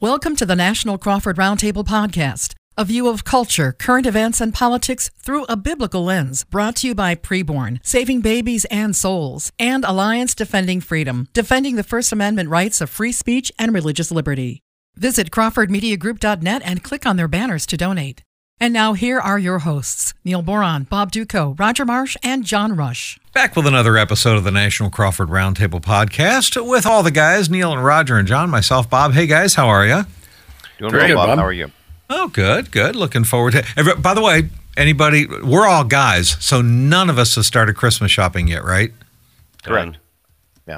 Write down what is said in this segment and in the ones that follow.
Welcome to the National Crawford Roundtable Podcast, a view of culture, current events, and politics through a biblical lens, brought to you by Preborn, Saving Babies and Souls, and Alliance Defending Freedom, defending the First Amendment rights of free speech and religious liberty. Visit CrawfordMediaGroup.net and click on their banners to donate. And now here are your hosts, Neil Boron, Bob Dutko, Roger Marsh, and John Rush. Back with another episode of the National Crawford Roundtable Podcast with all the guys, Neil and Roger and John, myself, Bob. Hey guys, how are you? Doing Very well, good, Bob. Bob. How are you? Oh, good, good. Looking forward to every- By the way, anybody, we're all guys, so none of us have started Christmas shopping yet, right? Correct.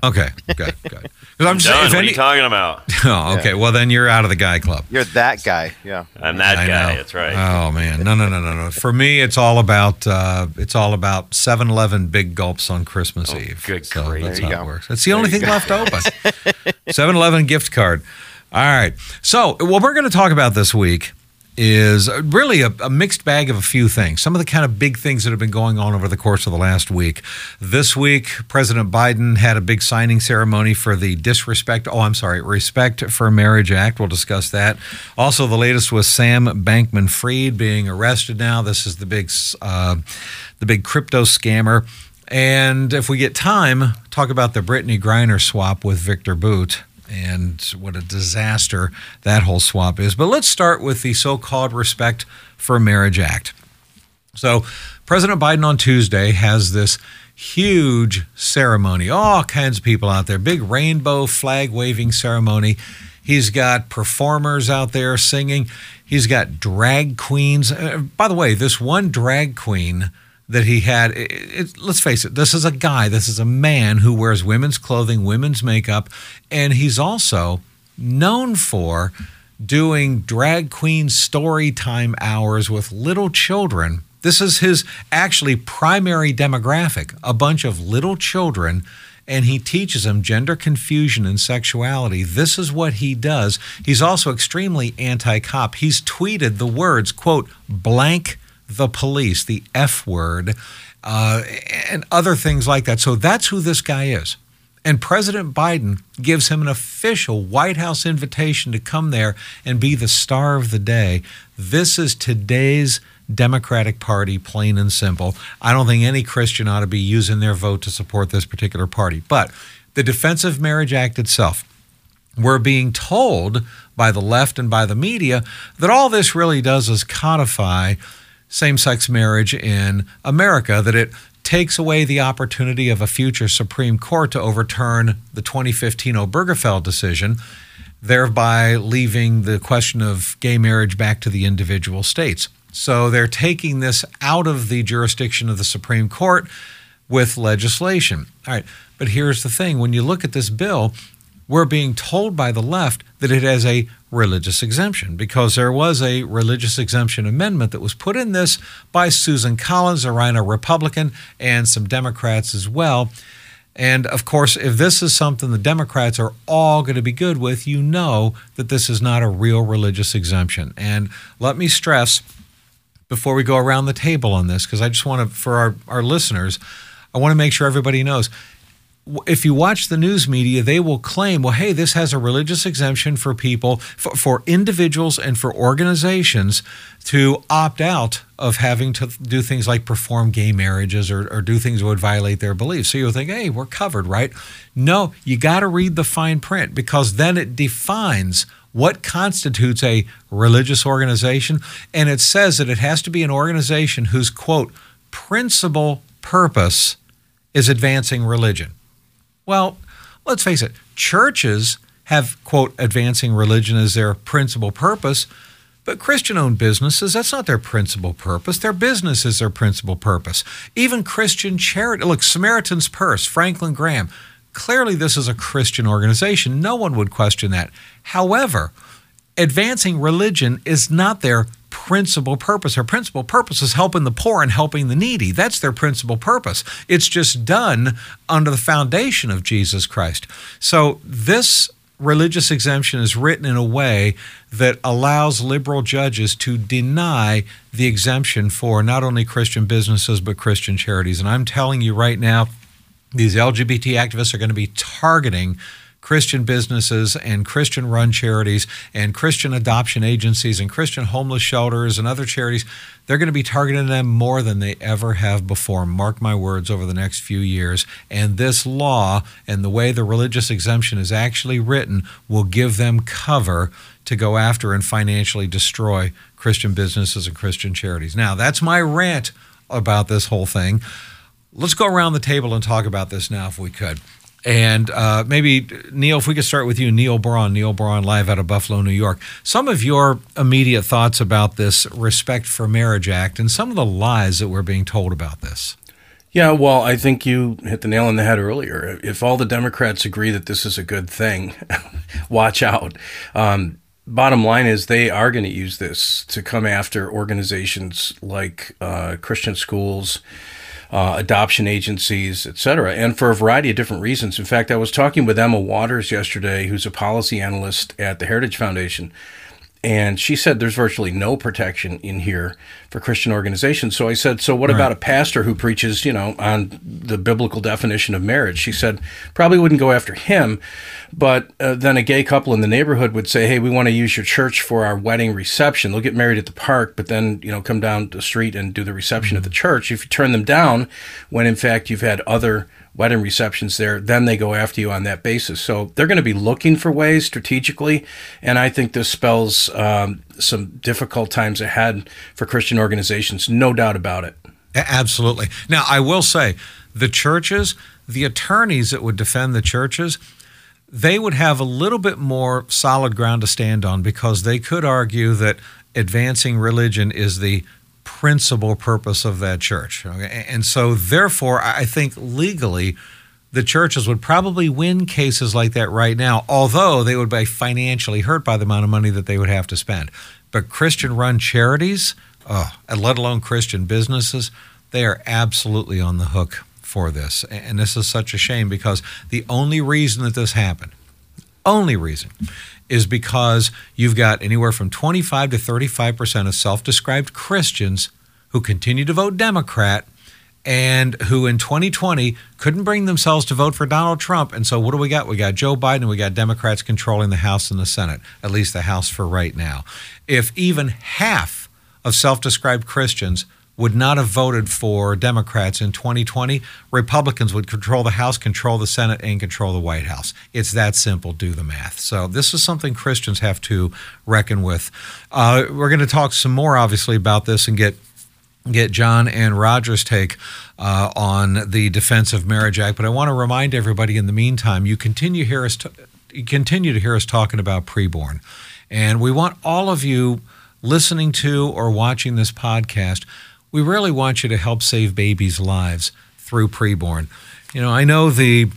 Okay, good, good. 'Cause I'm just Done. if what are you talking about? Oh, okay. Well, then you're out of the guy club. You're that guy. Yeah. I'm that I guy. know. That's right. Oh man, no, no, no, no, no. For me, it's all about uh, it's all about 7-Eleven big gulps on Christmas Eve. Oh, good so grief. That's There you how it works. It's the only thing left open. 7-Eleven gift card. All right. So what we're going to talk about this week is really a, a mixed bag of a few things. Some of the kind of big things that have been going on over the course of the last week. This week, President Biden had a big signing ceremony for the disrespect. Oh, I'm sorry, Respect for Marriage Act. We'll discuss that. Also, the latest was Sam Bankman-Fried being arrested now. This is the big, uh, the big crypto scammer. And if we get time, talk about the Brittney Griner swap with Viktor Bout and what a disaster that whole swap is. But let's start with the so called Respect for Marriage Act. So, President Biden on Tuesday has this huge ceremony, all kinds of people out there, big rainbow flag waving ceremony. He's got performers out there singing. He's got drag queens. Uh, by the way, this one drag queen that he had, it, it, let's face it, this is a guy, this is a man who wears women's clothing, women's makeup, and he's also known for doing drag queen story time hours with little children. This is his actually primary demographic, a bunch of little children, and he teaches them gender confusion and sexuality. This is what he does. He's also extremely anti-cop. He's tweeted the words, quote, blank the police, the F word, uh, and other things like that. So that's who this guy is. And President Biden gives him an official White House invitation to come there and be the star of the day. This is today's Democratic Party, plain and simple. I don't think any Christian ought to be using their vote to support this particular party. But the Defense of Marriage Act itself, we're being told by the left and by the media that all this really does is codify same sex marriage in America, that it takes away the opportunity of a future Supreme Court to overturn the 2015 Obergefell decision, thereby leaving the question of gay marriage back to the individual states. So they're taking this out of the jurisdiction of the Supreme Court with legislation. All right, but here's the thing when you look at this bill, we're being told by the left that it has a religious exemption because there was a religious exemption amendment that was put in this by Susan Collins, a RINO Republican, and some Democrats as well. And of course, if this is something the Democrats are all going to be good with, you know that this is not a real religious exemption. And let me stress before we go around the table on this, because I just want to, for our, our listeners, I want to make sure everybody knows if you watch the news media, they will claim, well, hey, this has a religious exemption for people, for, for, individuals and for organizations to opt out of having to do things like perform gay marriages or, or do things that would violate their beliefs. So you'll think, hey, we're covered, right? No, you got to read the fine print because then it defines what constitutes a religious organization. And it says that it has to be an organization whose, quote, principal purpose is advancing religion. Well, let's face it, churches have, quote, advancing religion as their principal purpose, but Christian owned businesses, that's not their principal purpose. Their business is their principal purpose. Even Christian charity, look, Samaritan's Purse, Franklin Graham, clearly this is a Christian organization. No one would question that. However, advancing religion is not their principal purpose. Their principal purpose is helping the poor and helping the needy. That's their principal purpose. It's just done under the foundation of Jesus Christ. So this religious exemption is written in a way that allows liberal judges to deny the exemption for not only Christian businesses but Christian charities. And I'm telling you right now, these LGBT activists are going to be targeting Christian businesses and Christian run charities and Christian adoption agencies and Christian homeless shelters and other charities, they're going to be targeting them more than they ever have before. Mark my words over the next few years. And this law and the way the religious exemption is actually written will give them cover to go after and financially destroy Christian businesses and Christian charities. Now, that's my rant about this whole thing. Let's go around the table and talk about this now, if we could. And uh, maybe, Neil, if we could start with you, Neil Boron, Neil Boron, live out of Buffalo, New York. Some of your immediate thoughts about this Respect for Marriage Act and some of the lies that we're being told about this. Yeah, well, I think you hit the nail on the head earlier. If all the Democrats agree that this is a good thing, watch out. Um, bottom line is they are going to use this to come after organizations like uh, Christian schools uh, adoption agencies, et cetera, and for a variety of different reasons. In fact, I was talking with Emma Waters yesterday, who's a policy analyst at the Heritage Foundation, and she said there's virtually no protection in here for Christian organizations. So I said, so what right. about a pastor who preaches, you know, on the biblical definition of marriage? She said, probably wouldn't go after him, but uh, then a gay couple in the neighborhood would say, hey, we want to use your church for our wedding reception. They'll get married at the park, but then, you know, come down the street and do the reception at the church. If you turn them down, when in fact you've had other wedding receptions there, then they go after you on that basis. So they're going to be looking for ways strategically, and I think this spells um, some difficult times ahead for Christian organizations, no doubt about it. Absolutely. Now, I will say the churches, the attorneys that would defend the churches, they would have a little bit more solid ground to stand on because they could argue that advancing religion is the principal purpose of that church. Okay? And so, therefore, I think legally, the churches would probably win cases like that right now, although they would be financially hurt by the amount of money that they would have to spend. But Christian run charities, oh, and let alone Christian businesses, they are absolutely on the hook for this. And this is such a shame because the only reason that this happened, only reason, is because you've got anywhere from 25 to 35 percent of self described Christians who continue to vote Democrat and who in 2020 couldn't bring themselves to vote for Donald Trump. And so, what do we got? We got Joe Biden we got Democrats controlling the House and the Senate, at least the House for right now. If even half of self described Christians would not have voted for Democrats in 2020, Republicans would control the House, control the Senate, and control the White House. It's that simple. Do the math. So, this is something Christians have to reckon with. Uh, we're going to talk some more, obviously, about this and get get John and Roger's take uh, on the Defense of Marriage Act. But I want to remind everybody in the meantime, you continue hear us t- you continue to hear us talking about preborn, and we want all of you listening to or watching this podcast we really want you to help save babies' lives through preborn. You know, I know the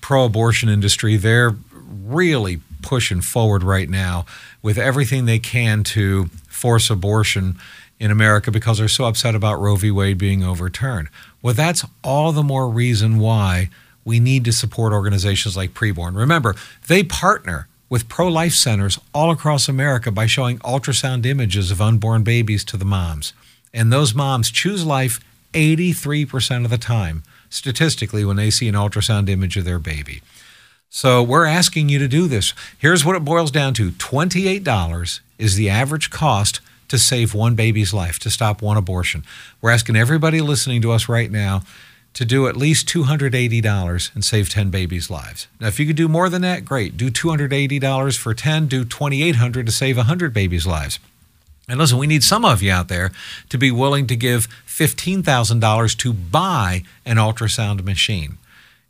pro abortion industry, they're really pushing forward right now with everything they can to force abortion in America because they're so upset about Roe v. Wade being overturned. Well, that's all the more reason why we need to support organizations like Preborn. Remember, they partner with pro life centers all across America by showing ultrasound images of unborn babies to the moms. And those moms choose life 83% of the time, statistically, when they see an ultrasound image of their baby. So we're asking you to do this. Here's what it boils down to $28 is the average cost to save one baby's life, to stop one abortion. We're asking everybody listening to us right now to do at least $280 and save 10 babies' lives. Now, if you could do more than that, great. Do $280 for 10, do 2,800 to save 100 babies' lives. And listen, we need some of you out there to be willing to give $15,000 to buy an ultrasound machine.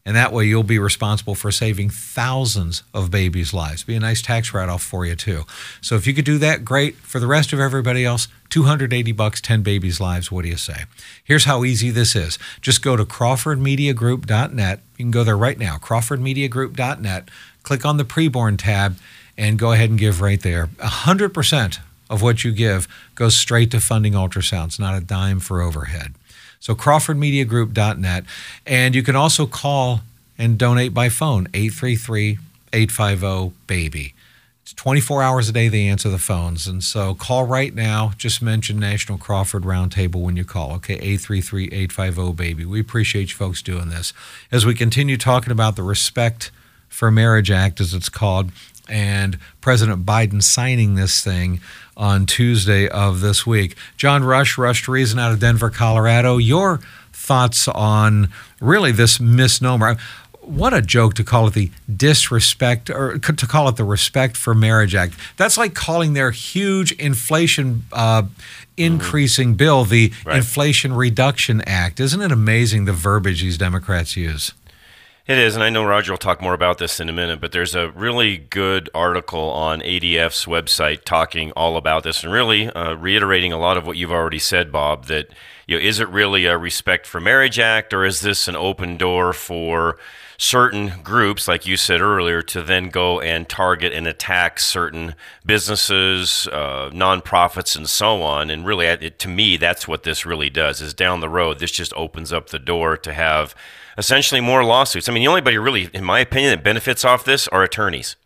And that way you'll be responsible for saving thousands of babies' lives. Be a nice tax write off for you, too. So if you could do that, great. For the rest of everybody else, 280 bucks, 10 babies' lives. What do you say? Here's how easy this is. Just go to crawfordmediagroup.net. You can go there right now, crawfordmediagroup.net. Click on the preborn tab and go ahead and give right there. 100% of what you give goes straight to funding ultrasounds, not a dime for overhead. So crawfordmediagroup.net. And you can also call and donate by phone, 833 850 BABY. It's 24 hours a day they answer the phones. And so call right now. Just mention National Crawford Roundtable when you call. Okay, 833 850 BABY. We appreciate you folks doing this. As we continue talking about the Respect for Marriage Act, as it's called, and President Biden signing this thing on Tuesday of this week. John Rush, Rush to Reason out of Denver, Colorado. Your thoughts on really this misnomer? What a joke to call it the disrespect or to call it the Respect for Marriage Act. That's like calling their huge inflation uh, increasing bill the Right. Inflation Reduction Act. Isn't it amazing the verbiage these Democrats use? It is, and I know Roger will talk more about this in a minute, but there's a really good article on ADF's website talking all about this and really uh, reiterating a lot of what you've already said, Bob, that you know, is it really a Respect for Marriage Act or is this an open door for certain groups, like you said earlier, to then go and target and attack certain businesses, uh, nonprofits, and so on. And really, it, to me, that's what this really does. Is down the road, this just opens up the door to have essentially more lawsuits. I mean, the only body really, in my opinion, that benefits off this are attorneys.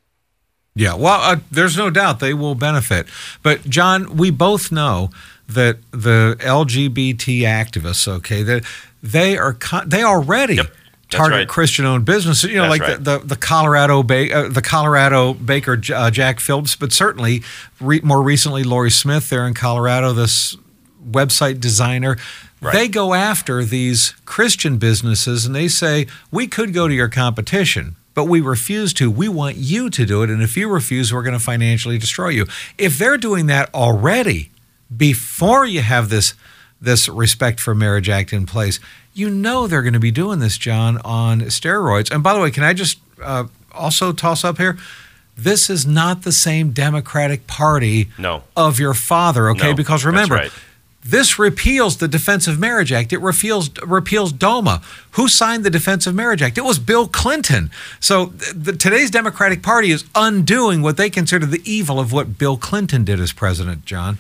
Yeah, well, uh, there's no doubt they will benefit. But John, we both know that the LGBT activists, okay, that they are con- they already Yep, target right. Christian-owned businesses. You know, That's like right. the, the the Colorado ba- uh, the Colorado baker uh, Jack Phillips, but certainly re- more recently Lorie Smith there in Colorado. This website designer. Right. They go after these Christian businesses and they say, We could go to your competition, but we refuse to. We want you to do it. And if you refuse, we're going to financially destroy you. If they're doing that already before you have this, this Respect for Marriage Act in place, you know they're going to be doing this, John, on steroids. And by the way, can I just uh, also toss up here? This is not the same Democratic Party No. of your father, okay? No, because remember, right. this repeals the Defense of Marriage Act. It repeals repeals DOMA. Who signed the Defense of Marriage Act? It was Bill Clinton. So the, today's Democratic Party is undoing what they consider the evil of what Bill Clinton did as president. John.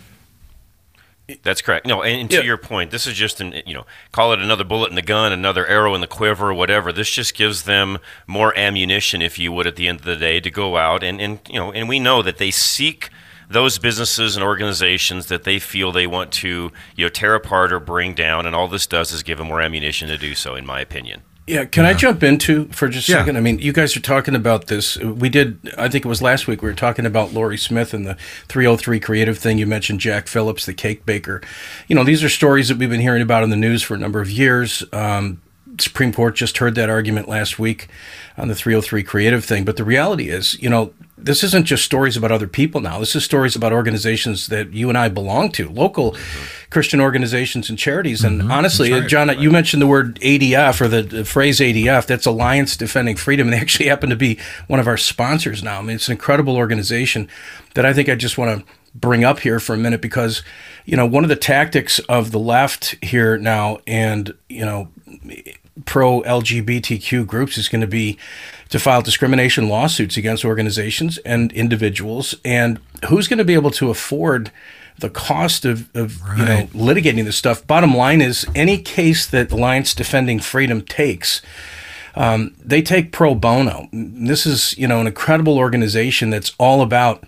That's correct. No, and, and to Yeah. your point, this is just an you know call it another bullet in the gun, another arrow in the quiver, whatever. This just gives them more ammunition, if you would, at the end of the day, to go out and and you know, and we know that they seek those businesses and organizations that they feel they want to you know tear apart or bring down, and all this does is give them more ammunition to do so, in my opinion. Yeah, can I jump into for just a Yeah. second? I mean, you guys are talking about this. We did, I think it was last week, we were talking about Lorie Smith and the 303 creative thing. You mentioned Jack Phillips, the cake baker. You know, these are stories that we've been hearing about in the news for a number of years. Um, Supreme Court just heard that argument last week on the 303 creative thing. But the reality is, you know, this isn't just stories about other people now. This is stories about organizations that you and I belong to, local Christian organizations and charities. And mm-hmm. honestly, right. John, you mentioned the word ADF or the, the phrase ADF. That's Alliance Defending Freedom. And they actually happen to be one of our sponsors now. I mean, it's an incredible organization that I think I just want to bring up here for a minute because, you know, one of the tactics of the left here now and, you know, pro LGBTQ groups is going to be to file discrimination lawsuits against organizations and individuals. And who's going to be able to afford the cost of, of you know litigating this stuff? Bottom line is any case that Alliance Defending Freedom takes. Um, they take pro bono. This is, you know, an incredible organization that's all about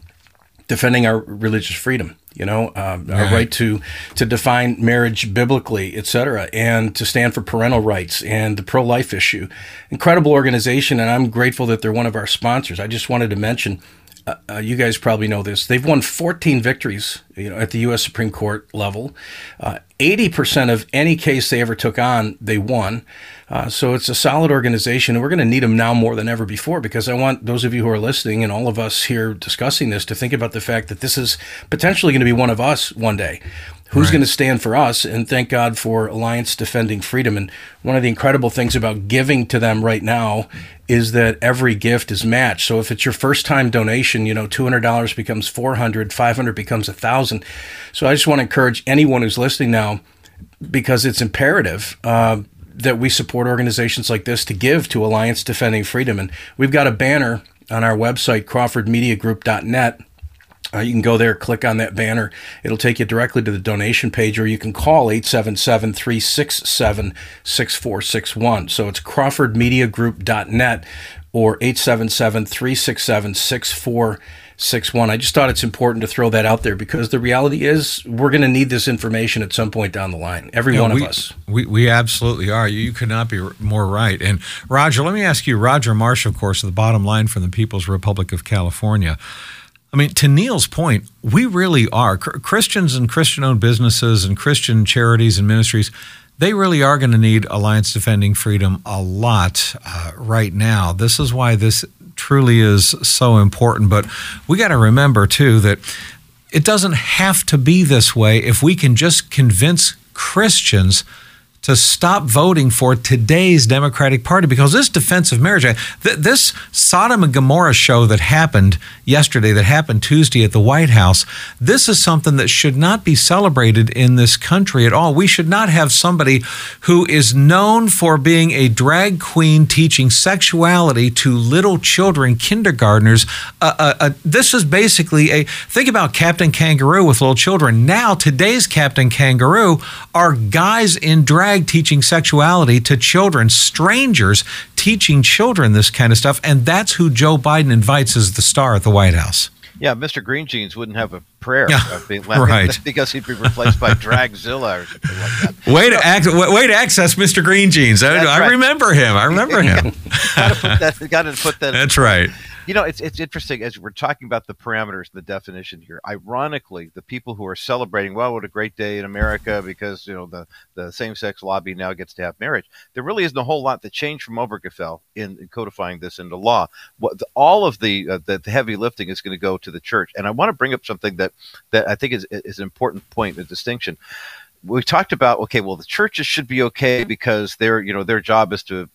defending our religious freedom you know um, our Right. right to to define marriage biblically et cetera, and to stand for parental rights and the pro-life issue. Incredible organization and i'm grateful that they're one of our sponsors. I just wanted to mention uh, uh, you guys probably know this. They've won 14 victories you know at the us supreme court level. Uh, 80% of any case they ever took on they won uh, so it's a solid organization, and we're going to need them now more than ever before because I want those of you who are listening and all of us here discussing this to think about the fact that this is potentially going to be one of us one day. Who's Right. going to stand for us? And thank God for Alliance Defending Freedom. And one of the incredible things about giving to them right now is that every gift is matched. So if it's your first time donation, you know, $200 becomes 400, 500 becomes 1000. So I just want to encourage anyone who's listening now because it's imperative uh, that we support organizations like this to give to Alliance Defending Freedom. And we've got a banner on our website, crawfordmediagroup.net. Uh, you can go there, click on that banner. It'll take you directly to the donation page, or you can call 877 367 6461. So it's crawfordmediagroup.net or 877 367 6 1. I just thought it's important to throw that out there because the reality is we're going to need this information at some point down the line. Every Yeah, one we, of us. We, we absolutely are. You, you could not be more right. And Roger, let me ask you, Roger Marsh, of course, the bottom line from the People's Republic of California. I mean, to Neil's point, we really are Christians and Christian-owned businesses and Christian charities and ministries. They really are going to need Alliance Defending Freedom a lot uh, right now. This is why this truly is so important. But we got to remember too that it doesn't have to be this way if we can just convince Christians to stop voting for today's Democratic Party because this defense of marriage, th- this Sodom and Gomorrah show that happened yesterday, that happened Tuesday at the White House, this is something that should not be celebrated in this country at all. We should not have somebody who is known for being a drag queen teaching sexuality to little children, kindergartners. Uh, uh, uh, this is basically a think about Captain Kangaroo with little children. Now, today's Captain Kangaroo are guys in drag teaching sexuality to children, strangers teaching children this kind of stuff. And that's who Joe Biden invites as the star at the White House. Yeah, Mr. Green Jeans wouldn't have a prayer being right. because he'd be replaced by Dragzilla or something like that. Way to act, way to access Mr. Green Jeans. I, I right. remember him. I remember him. Got to put that. Got to put that. That's right. You know, it's it's interesting as we're talking about the parameters, the definition here. Ironically, the people who are celebrating, well, what a great day in America because you know the the same sex lobby now gets to have marriage. There really isn't a whole lot that changed from Obergefell in, in codifying this into law. What the, all of the, uh, the the heavy lifting is going to go to the church. And I want to bring up something that that I think is is an important point, a distinction. We talked about okay, well, the churches should be okay because their you know their job is to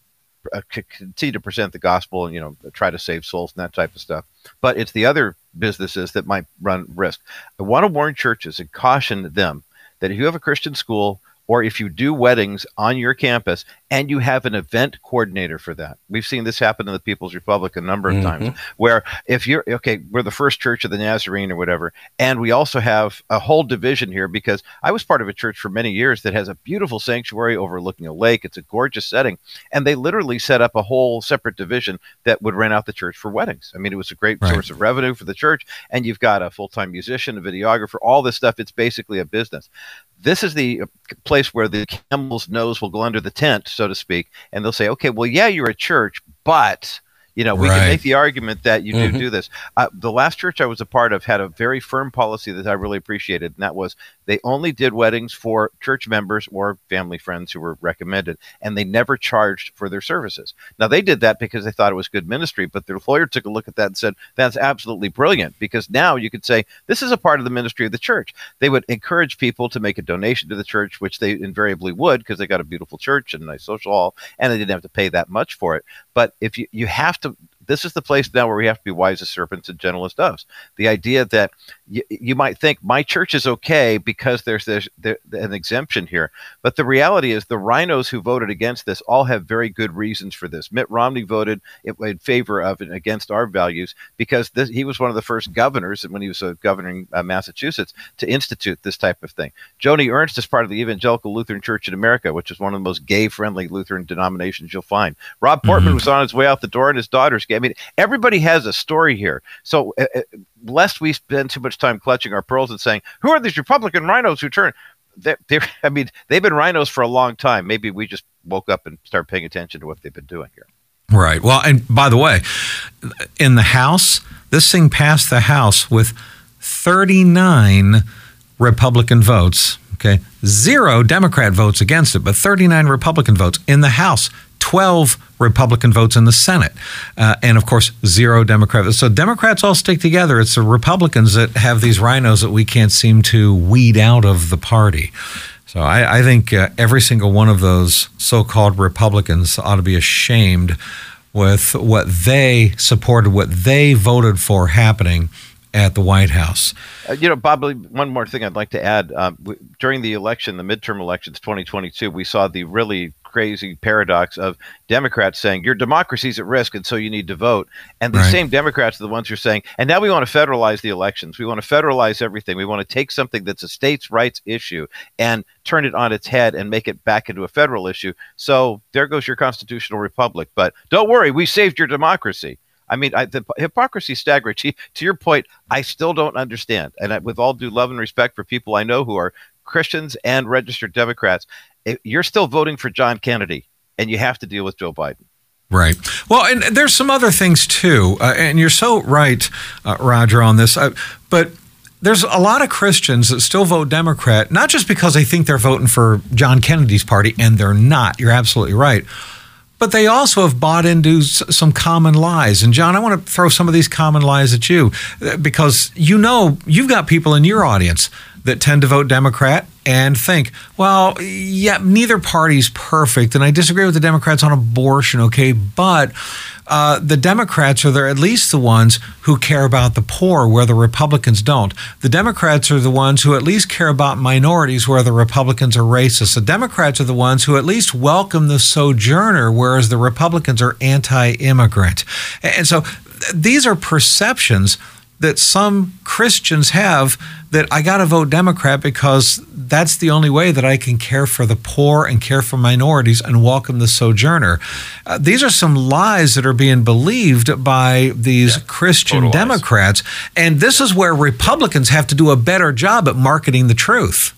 uh, continue to present the gospel and you know try to save souls and that type of stuff. But it's the other businesses that might run risk. I want to warn churches and caution them that if you have a Christian school or if you do weddings on your campus and you have an event coordinator for that. We've seen this happen in the People's Republic a number of mm-hmm. times where if you're okay, we're the first church of the Nazarene or whatever, and we also have a whole division here because I was part of a church for many years that has a beautiful sanctuary overlooking a lake. It's a gorgeous setting, and they literally set up a whole separate division that would rent out the church for weddings. I mean, it was a great Right. source of revenue for the church, and you've got a full-time musician, a videographer, all this stuff. It's basically a business. This is the uh, place where the camel's nose will go under the tent, so to speak, and they'll say, "Okay, well, yeah, you're a church, but." You know, we Right. can make the argument that you Mhm. do do this. Uh, the last church I was a part of had a very firm policy that I really appreciated, and that was they only did weddings for church members or family friends who were recommended, and they never charged for their services. Now they did that because they thought it was good ministry, but their lawyer took a look at that and said that's absolutely brilliant because now you could say this is a part of the ministry of the church. They would encourage people to make a donation to the church, which they invariably would because they got a beautiful church and a nice social hall, and they didn't have to pay that much for it. But if you you have to this is the place now where we have to be wise as serpents and gentle as doves. The idea that you, you might think my church is okay because there's, there's there, an exemption here, but the reality is the RINOs who voted against this all have very good reasons for this. Mitt Romney voted in in favor of and against our values because this, he was one of the first governors when he was uh, governing uh, Massachusetts to institute this type of thing. Joni Ernst is part of the Evangelical Lutheran Church in America, which is one of the most gay-friendly Lutheran denominations you'll find. Rob Portman was on his way out the door, and his daughter's gay. I mean, everybody has a story here. So, uh, uh, lest we spend too much time clutching our pearls and saying, "Who are these Republican RINOs who turn?" They're, they're, I mean, they've been RINOs for a long time. Maybe we just woke up and started paying attention to what they've been doing here. Right. Well, and by the way, in the House, this thing passed the House with 39 Republican votes. Okay. Zero Democrat votes against it, but 39 Republican votes in the House, 12 Republican votes in the Senate, uh, and of course, zero Democrat. So Democrats all stick together. It's the Republicans that have these RINOs that we can't seem to weed out of the party. So I, I think uh, every single one of those so-called Republicans ought to be ashamed with what they supported, what they voted for happening at the White House. Uh, you know, Bob, one more thing I'd like to add. Um, w- during the election, the midterm elections 2022, we saw the really crazy paradox of Democrats saying, Your democracy's at risk, and so you need to vote. And the Right. same Democrats are the ones who are saying, And now we want to federalize the elections. We want to federalize everything. We want to take something that's a states' rights issue and turn it on its head and make it back into a federal issue. So there goes your constitutional republic. But don't worry, we saved your democracy. I mean, I, the hypocrisy staggering. To, to your point, I still don't understand. And I, with all due love and respect for people I know who are Christians and registered Democrats, you're still voting for John Kennedy, and you have to deal with Joe Biden. Right. Well, and there's some other things too, uh, and you're so right, uh, Roger, on this. Uh, but there's a lot of Christians that still vote Democrat, not just because they think they're voting for John Kennedy's party, and they're not. You're absolutely right. But they also have bought into some common lies. And John, I want to throw some of these common lies at you uh, because you know you've got people in your audience that tend to vote Democrat and think, well, yeah, neither party's perfect. And I disagree with the Democrats on abortion, okay? But uh, the Democrats are at least the ones who care about the poor, where the Republicans don't. The Democrats are the ones who at least care about minorities, where the Republicans are racist. The Democrats are the ones who at least welcome the sojourner, whereas the Republicans are anti immigrant. And so these are perceptions that some Christians have that I got to vote Democrat because that's the only way that I can care for the poor and care for minorities and welcome the sojourner. Uh, these are some lies that are being believed by these yeah, Christian Democrats. And this is where Republicans have to do a better job at marketing the truth.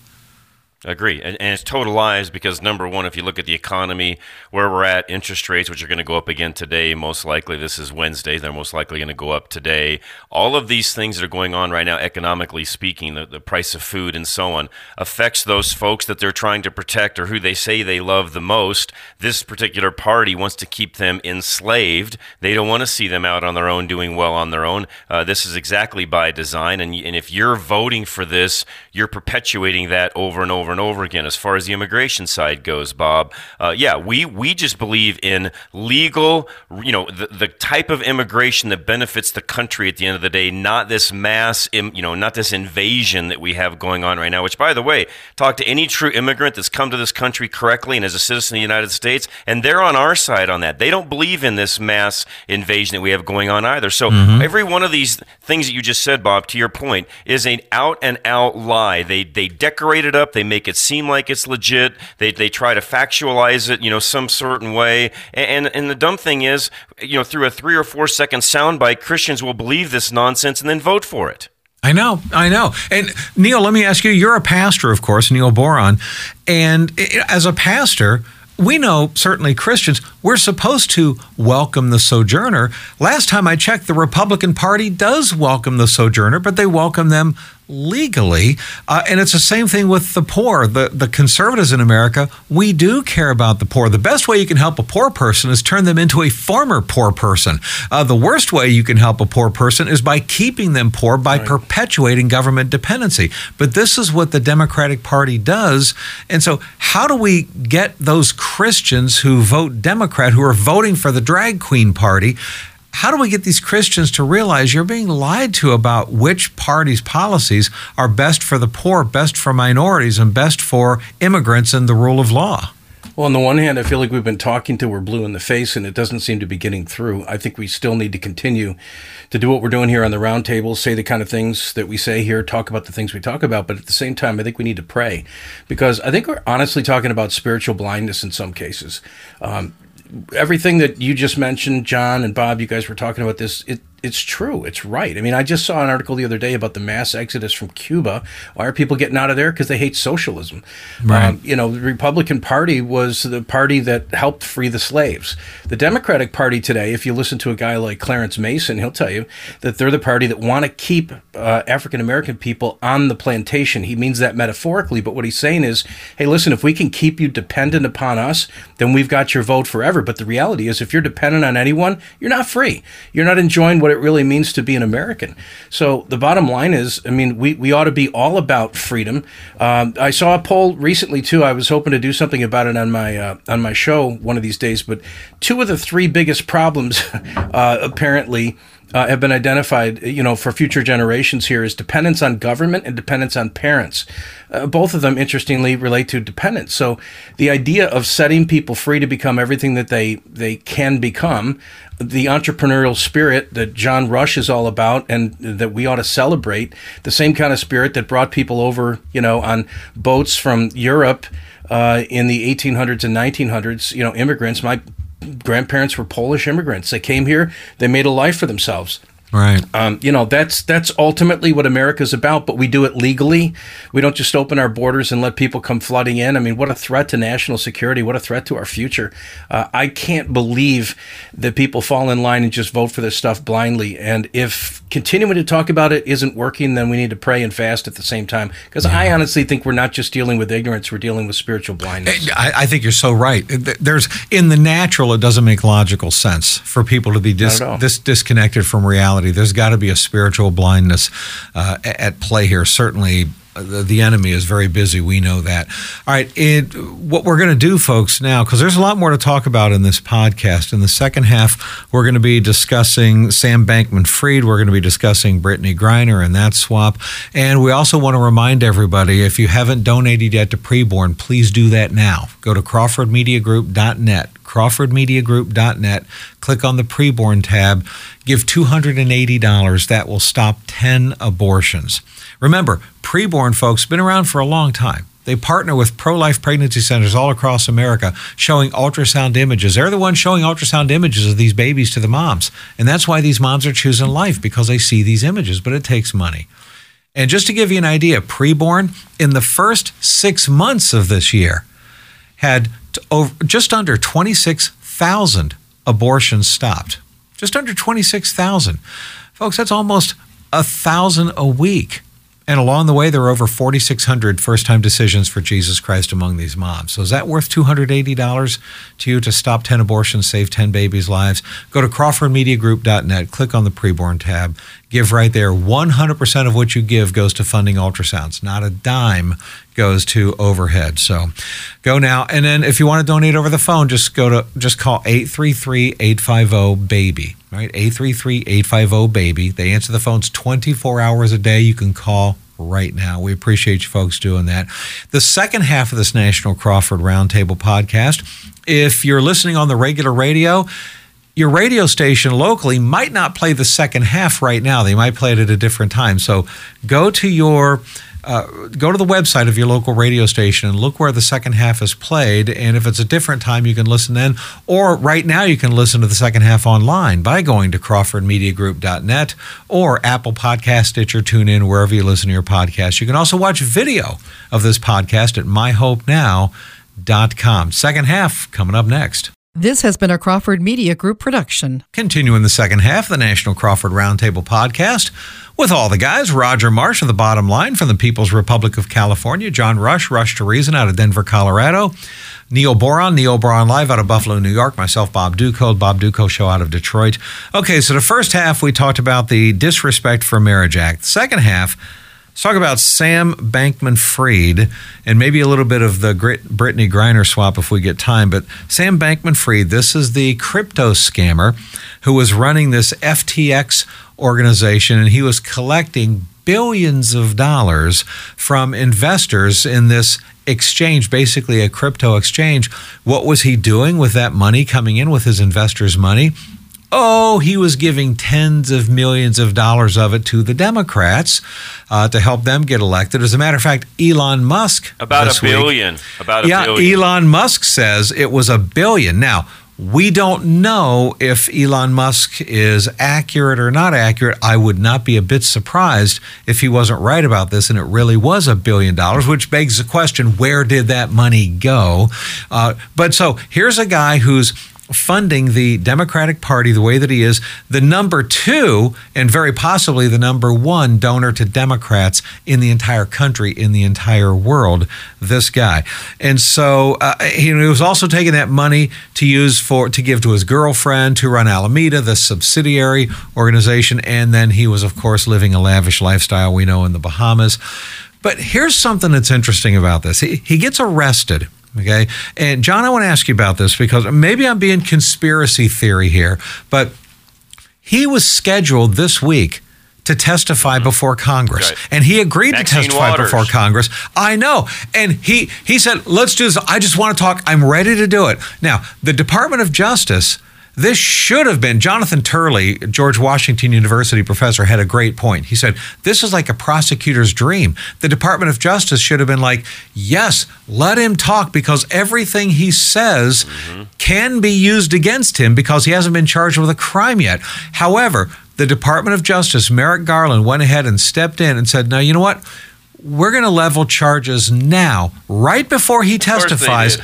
Agree. And, and, it's total lies because, number one, if you look at the economy, where we're at, interest rates, which are going to go up again today, most likely, this is Wednesday, they're most likely going to go up today. All of these things that are going on right now, economically speaking, the, the price of food and so on, affects those folks that they're trying to protect or who they say they love the most. This particular party wants to keep them enslaved. They don't want to see them out on their own, doing well on their own. Uh, this is exactly by design. And, and if you're voting for this, you're perpetuating that over and over and over again. As far as the immigration side goes, Bob, uh, yeah, we we just believe in legal, you know, the, the type of immigration that benefits the country at the end of the day, not this mass, you know, not this invasion that we have going on right now. Which, by the way, talk to any true immigrant that's come to this country correctly and as a citizen of the United States, and they're on our side on that. They don't believe in this mass invasion that we have going on either. So mm-hmm. every one of these things that you just said, Bob, to your point, is an out and out lie. They they decorate it up, they make it seem like it's legit. They, they try to factualize it, you know, some certain way. And, and, and the dumb thing is, you know, through a three or four second soundbite, Christians will believe this nonsense and then vote for it. I know, I know. And Neil, let me ask you, you're a pastor, of course, Neil Boron. And as a pastor, we know certainly Christians, we're supposed to welcome the sojourner. Last time I checked, the Republican Party does welcome the sojourner, but they welcome them legally. Uh, and it's the same thing with the poor. The, the conservatives in America, we do care about the poor. The best way you can help a poor person is turn them into a former poor person. Uh, the worst way you can help a poor person is by keeping them poor by right. perpetuating government dependency. But this is what the Democratic Party does. And so, how do we get those Christians who vote Democrat, who are voting for the drag queen party? How do we get these Christians to realize you're being lied to about which party's policies are best for the poor, best for minorities, and best for immigrants and the rule of law? Well, on the one hand, I feel like we've been talking to we're blue in the face and it doesn't seem to be getting through. I think we still need to continue to do what we're doing here on the roundtable, say the kind of things that we say here, talk about the things we talk about. But at the same time, I think we need to pray because I think we're honestly talking about spiritual blindness in some cases. Um, everything that you just mentioned, John and Bob, you guys were talking about this. It, it's true. It's right. I mean, I just saw an article the other day about the mass exodus from Cuba. Why are people getting out of there? Because they hate socialism. Right. Um, you know, the Republican Party was the party that helped free the slaves. The Democratic Party today, if you listen to a guy like Clarence Mason, he'll tell you that they're the party that want to keep uh, African American people on the plantation. He means that metaphorically, but what he's saying is, hey, listen, if we can keep you dependent upon us, then we've got your vote forever. But the reality is, if you're dependent on anyone, you're not free. You're not enjoying what it really means to be an American. So the bottom line is, I mean, we, we ought to be all about freedom. Um, I saw a poll recently too. I was hoping to do something about it on my uh, on my show one of these days. But two of the three biggest problems, uh, apparently uh, have been identified, you know, for future generations here is dependence on government and dependence on parents. Uh, both of them, interestingly, relate to dependence. So the idea of setting people free to become everything that they they can become, the entrepreneurial spirit that John Rush is all about, and that we ought to celebrate, the same kind of spirit that brought people over, you know, on boats from Europe. Uh, in the 1800s and 1900s, you know, immigrants. My grandparents were Polish immigrants. They came here, they made a life for themselves. Right. Um, you know, that's that's ultimately what America's about, but we do it legally. We don't just open our borders and let people come flooding in. I mean, what a threat to national security! What a threat to our future! Uh, I can't believe that people fall in line and just vote for this stuff blindly. And if continuing to talk about it isn't working, then we need to pray and fast at the same time. Because I honestly think we're not just dealing with ignorance; we're dealing with spiritual blindness. I, I think you're so right. There's in the natural, it doesn't make logical sense for people to be dis, this disconnected from reality. There's got to be a spiritual blindness uh, at play here. Certainly, the, the enemy is very busy. We know that. All right, it, what we're going to do, folks, now because there's a lot more to talk about in this podcast. In the second half, we're going to be discussing Sam Bankman-Fried. We're going to be discussing Brittney Griner and that swap, and we also want to remind everybody if you haven't donated yet to Preborn, please do that now. Go to CrawfordMediaGroup.net crawfordmediagroup.net click on the preborn tab give $280 that will stop 10 abortions remember preborn folks been around for a long time they partner with pro-life pregnancy centers all across america showing ultrasound images they're the ones showing ultrasound images of these babies to the moms and that's why these moms are choosing life because they see these images but it takes money and just to give you an idea preborn in the first six months of this year had over, just under 26,000 abortions stopped. Just under 26,000. Folks, that's almost a thousand a week. And along the way, there were over 4,600 first time decisions for Jesus Christ among these moms. So is that worth $280 to you to stop 10 abortions, save 10 babies' lives? Go to CrawfordMediaGroup.net, click on the preborn tab, give right there. 100% of what you give goes to funding ultrasounds. Not a dime goes to overhead. So go now. And then if you want to donate over the phone, just go to, just call 833-850-BABY, right? 833-850-BABY. They answer the phones 24 hours a day. You can call right now. We appreciate you folks doing that. The second half of this National Crawford Roundtable podcast, if you're listening on the regular radio, your radio station locally might not play the second half right now. They might play it at a different time. So go to your uh, go to the website of your local radio station and look where the second half is played. And if it's a different time, you can listen then. Or right now, you can listen to the second half online by going to CrawfordMediaGroup.net or Apple Podcast, Stitcher, TuneIn, wherever you listen to your podcast. You can also watch video of this podcast at MyHopeNow.com. Second half coming up next. This has been a Crawford Media Group production. Continuing the second half of the National Crawford Roundtable podcast with all the guys Roger Marsh of the bottom line from the People's Republic of California, John Rush, Rush to Reason out of Denver, Colorado, Neil Boron, Neil Boron Live out of Buffalo, New York, myself, Bob Dutko, Bob Dutko Show out of Detroit. Okay, so the first half we talked about the Disrespect for Marriage Act. The second half, Let's talk about Sam Bankman Fried and maybe a little bit of the Brittney Griner swap if we get time. But Sam Bankman Fried, this is the crypto scammer who was running this FTX organization and he was collecting billions of dollars from investors in this exchange, basically a crypto exchange. What was he doing with that money coming in with his investors' money? Oh, he was giving tens of millions of dollars of it to the Democrats uh, to help them get elected. As a matter of fact, Elon Musk About a week- billion. About a yeah, billion. Elon Musk says it was a billion. Now, we don't know if Elon Musk is accurate or not accurate. I would not be a bit surprised if he wasn't right about this and it really was a billion dollars, which begs the question where did that money go? Uh, but so here's a guy who's funding the Democratic Party the way that he is, the number two and very possibly the number one donor to Democrats in the entire country, in the entire world, this guy. And so uh, he was also taking that money to use for to give to his girlfriend to run Alameda, the subsidiary organization, and then he was of course living a lavish lifestyle we know in the Bahamas. But here's something that's interesting about this. He, he gets arrested. Okay. And John, I want to ask you about this because maybe I'm being conspiracy theory here, but he was scheduled this week to testify mm-hmm. before Congress. Right. And he agreed Maxine to testify Waters. before Congress. I know. And he he said, "Let's do this. I just want to talk. I'm ready to do it." Now, the Department of Justice This should have been Jonathan Turley, George Washington University professor, had a great point. He said, This is like a prosecutor's dream. The Department of Justice should have been like, Yes, let him talk because everything he says can be used against him because he hasn't been charged with a crime yet. However, the Department of Justice, Merrick Garland, went ahead and stepped in and said, No, you know what? We're going to level charges now, right before he testifies.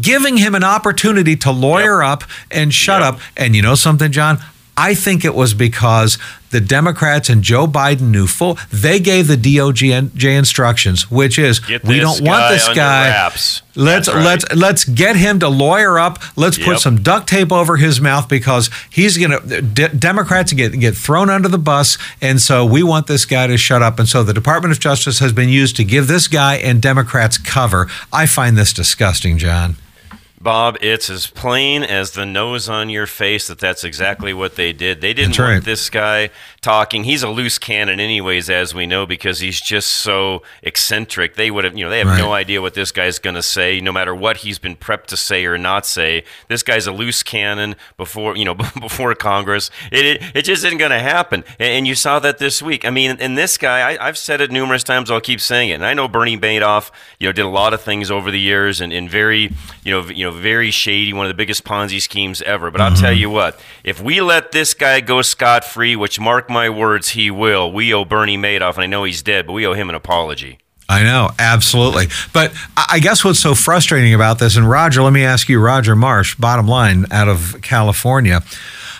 Giving him an opportunity to lawyer up and shut Yep. up. And you know something, John? I think it was because the Democrats and Joe Biden knew full. They gave the DOJ instructions, which is we don't want this guy. wraps. Let's right. let's let's get him to lawyer up. Let's put some duct tape over his mouth because he's going to de- Democrats get get thrown under the bus, and so we want this guy to shut up. And so the Department of Justice has been used to give this guy and Democrats cover. I find this disgusting, John. Bob, it's as plain as the nose on your face that that's exactly what they did. They didn't That's want this guy talking. He's a loose cannon, anyways, as we know, because he's just so eccentric. They would have, you know, they have Right. no idea what this guy's going to say, no matter what he's been prepped to say or not say. This guy's a loose cannon before, you know, before Congress. It it, it just isn't going to happen. And, and you saw that this week. I mean, and this guy, I, I've said it numerous times. I'll keep saying it. And I know Bernie Madoff, you know, did a lot of things over the years and, and very, you know, you know, very shady. One of the biggest Ponzi schemes ever. But I'll tell you what, if we let this guy go scot free, which mark my words, he will. We owe Bernie Madoff, and I know he's dead, but we owe him an apology. I know, absolutely. But I I guess what's so frustrating about this, and Roger, let me ask you, Roger Marsh, bottom line, out of California.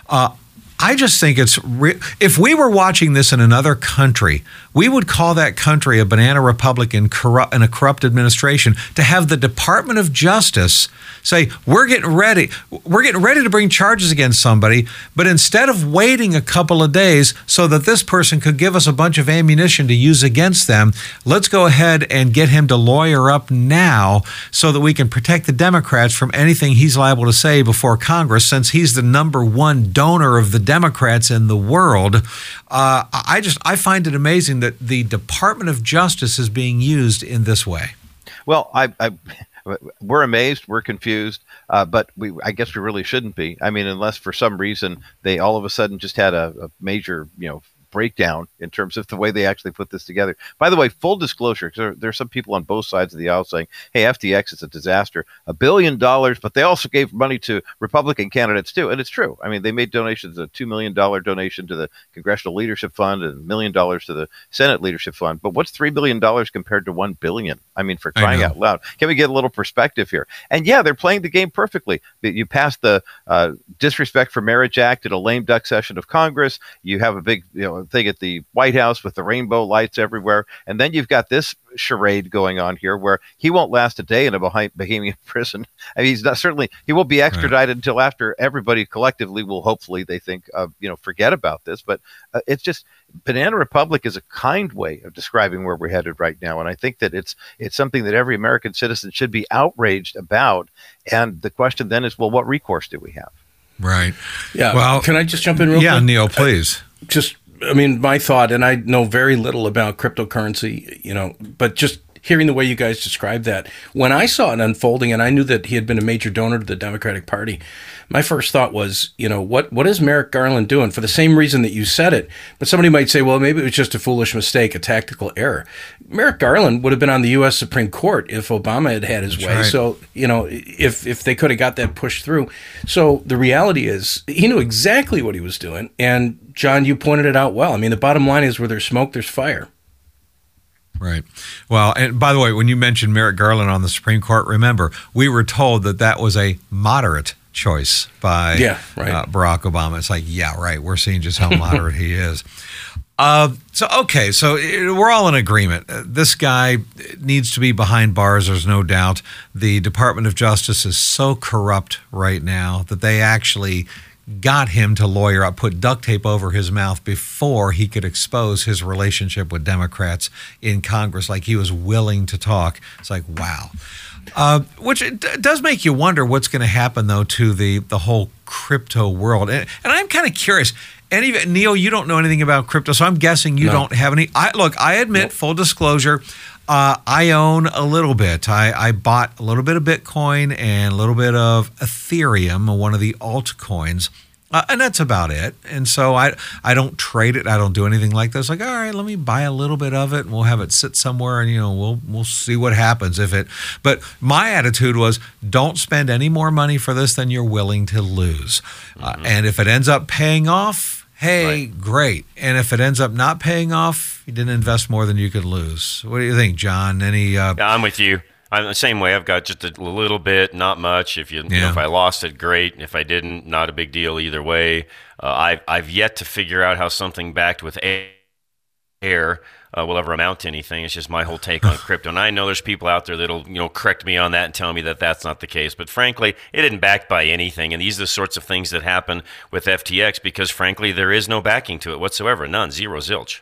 Uh, I just think it's re- if we were watching this in another country, we would call that country a banana republic and, corrupt in a corrupt administration. To have the Department of Justice say we're getting ready, we're getting ready to bring charges against somebody, but instead of waiting a couple of days so that this person could give us a bunch of ammunition to use against them, let's go ahead and get him to lawyer up now so that we can protect the Democrats from anything he's liable to say before Congress, since he's the number one donor of the Democrats in the world. Uh, I just I find it amazing that the Department of Justice is being used in this way. Well, I, I we're amazed, we're confused, uh, but we I guess we really shouldn't be. I mean, unless for some reason they all of a sudden just had a, a major, you know, breakdown in terms of the way they actually put this together. By the way, full disclosure, because there, there are some people on both sides of the aisle saying, "Hey, FTX is a disaster, a billion dollars," but they also gave money to Republican candidates too, and it's true. I mean, they made donations, a two million dollar donation to the Congressional Leadership Fund and a million dollars to the Senate Leadership Fund. But what's three billion dollars compared to 1 billion? I mean, for crying out loud, can we get a little perspective here? And yeah, they're playing the game perfectly. You passed the uh, Disrespect for Marriage Act at a lame duck session of Congress. You have a big you know thing at the White House with the rainbow lights everywhere, and then you've got this charade going on here where he won't last a day in a Bah- Bahamian prison. I mean, he's not certainly he won't be extradited until after everybody collectively will hopefully they think uh, you know forget about this. But uh, it's just Banana Republic is a kind way of describing where we're headed right now, and I think that it's it's something that every American citizen should be outraged about. And the question then is, well, what recourse do we have? Right. Yeah. Well, can I just jump in real yeah, quick? Neil, please. just I mean, my thought, and I know very little about cryptocurrency, you know, but just hearing the way you guys described that, when I saw it unfolding and I knew that he had been a major donor to the Democratic Party, my first thought was, you know, what what is Merrick Garland doing for the same reason that you said it? But somebody might say, well, maybe it was just a foolish mistake, a tactical error. Merrick Garland would have been on the U.S. Supreme Court if Obama had had his way. right. So, you know, if if they could have got that pushed through. So the reality is, he knew exactly what he was doing, and John, you pointed it out well. I mean, the bottom line is, where there's smoke, there's fire. Right. Well, and by the way, when you mentioned Merrick Garland on the Supreme Court, remember we were told that that was a moderate choice by Yeah, right. uh, Barack Obama. It's like, yeah, right. We're seeing just how moderate he is. Uh, so okay, so uh, we're all in agreement. Uh, This guy needs to be behind bars. There's no doubt. The Department of Justice is so corrupt right now that they actually got him to lawyer up, put duct tape over his mouth before he could expose his relationship with Democrats in Congress. Like he was willing to talk. It's like wow. Uh, which does make you wonder what's going to happen though to the the whole crypto world. And, and I'm kind of curious. Any Neil, you don't know anything about crypto, so I'm guessing you No. don't have any. I look, I admit, full disclosure, Uh, I own a little bit. I, I bought a little bit of Bitcoin and a little bit of Ethereum, one of the altcoins. Uh, and that's about it. And so I I don't trade it. I don't do anything like this. Like, all right, let me buy a little bit of it, and we'll have it sit somewhere, and you know, we'll we'll see what happens if it. But my attitude was, don't spend any more money for this than you're willing to lose. Uh, mm-hmm. Uh, and if it ends up paying off, hey, right. great. And if it ends up not paying off, you didn't invest more than you could lose. What do you think, John? Any? Uh, yeah, I'm with you. I'm the same way. I've got just a little bit, not much. If you, yeah. you know, if I lost it, great. If I didn't, not a big deal either way. Uh, I've I've yet to figure out how something backed with air uh, will ever amount to anything. It's just my whole take on crypto. And I know there's people out there that'll you know correct me on that and tell me that that's not the case. But frankly, it isn't backed by anything. And these are the sorts of things that happen with FTX because frankly, there is no backing to it whatsoever. None. Zero. Zilch.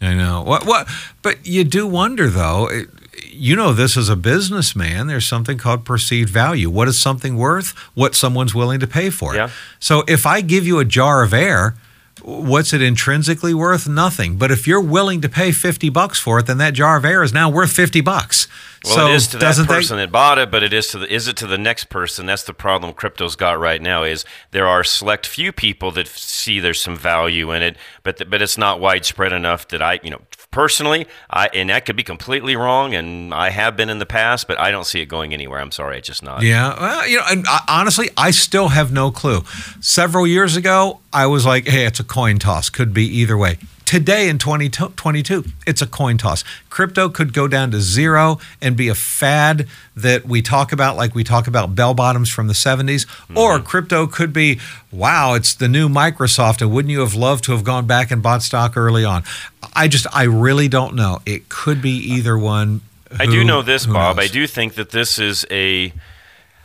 I know. What? What? But you do wonder, though. It, you know this as a businessman there's something called perceived value what is something worth what someone's willing to pay for it yeah. so if i give you a jar of air what's it intrinsically worth nothing but if you're willing to pay 50 bucks for it then that jar of air is now worth 50 bucks well, so it is to that person they... that bought it, but it is to the is it to the next person? That's the problem crypto's got right now. Is there are select few people that see there's some value in it, but the, but it's not widespread enough that I you know personally I and that could be completely wrong, and I have been in the past, but I don't see it going anywhere. I'm sorry, it's just not. Yeah, well, you know, and I, honestly, I still have no clue. Several years ago, I was like, hey, it's a coin toss. Could be either way. Today in 2022, it's a coin toss. Crypto could go down to zero and be a fad that we talk about, like we talk about bell bottoms from the 70s, mm-hmm. or crypto could be, wow, it's the new Microsoft, and wouldn't you have loved to have gone back and bought stock early on? I just, I really don't know. It could be either one. Who, I do know this, Bob. Knows? I do think that this is a.